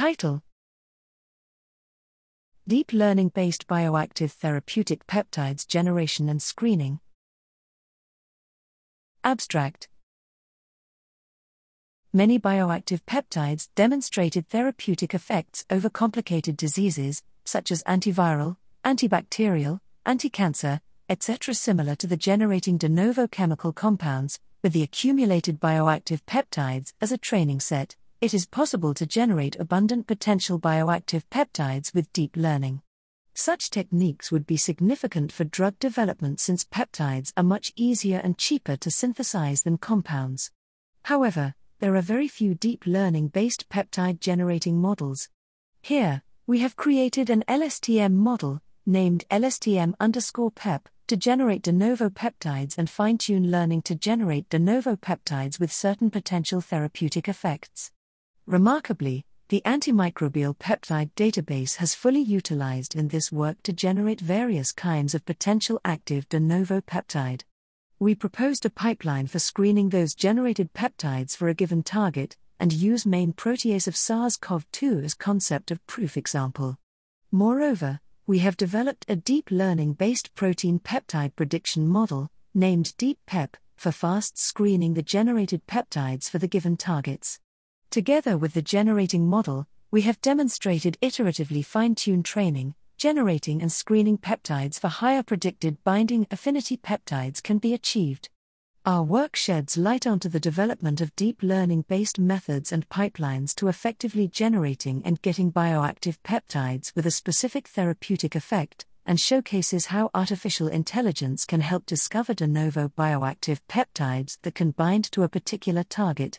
Title Deep Learning Based Bioactive Therapeutic Peptides Generation and Screening. Abstract Many bioactive peptides demonstrated therapeutic effects over complicated diseases, such as antiviral, antibacterial, anti-cancer, etc., similar to the generating de novo chemical compounds, with the accumulated bioactive peptides as a training set it is possible to generate abundant potential bioactive peptides with deep learning. Such techniques would be significant for drug development since peptides are much easier and cheaper to synthesize than compounds. However, there are very few deep learning based peptide generating models. Here, we have created an LSTM model, named LSTM underscore PEP, to generate de novo peptides and fine tune learning to generate de novo peptides with certain potential therapeutic effects. Remarkably, the antimicrobial peptide database has fully utilized in this work to generate various kinds of potential active de novo peptide. We proposed a pipeline for screening those generated peptides for a given target and use main protease of SARS CoV 2 as concept of proof example. Moreover, we have developed a deep learning based protein peptide prediction model, named DeepPep, for fast screening the generated peptides for the given targets. Together with the generating model, we have demonstrated iteratively fine tuned training, generating and screening peptides for higher predicted binding affinity peptides can be achieved. Our work sheds light onto the development of deep learning based methods and pipelines to effectively generating and getting bioactive peptides with a specific therapeutic effect, and showcases how artificial intelligence can help discover de novo bioactive peptides that can bind to a particular target.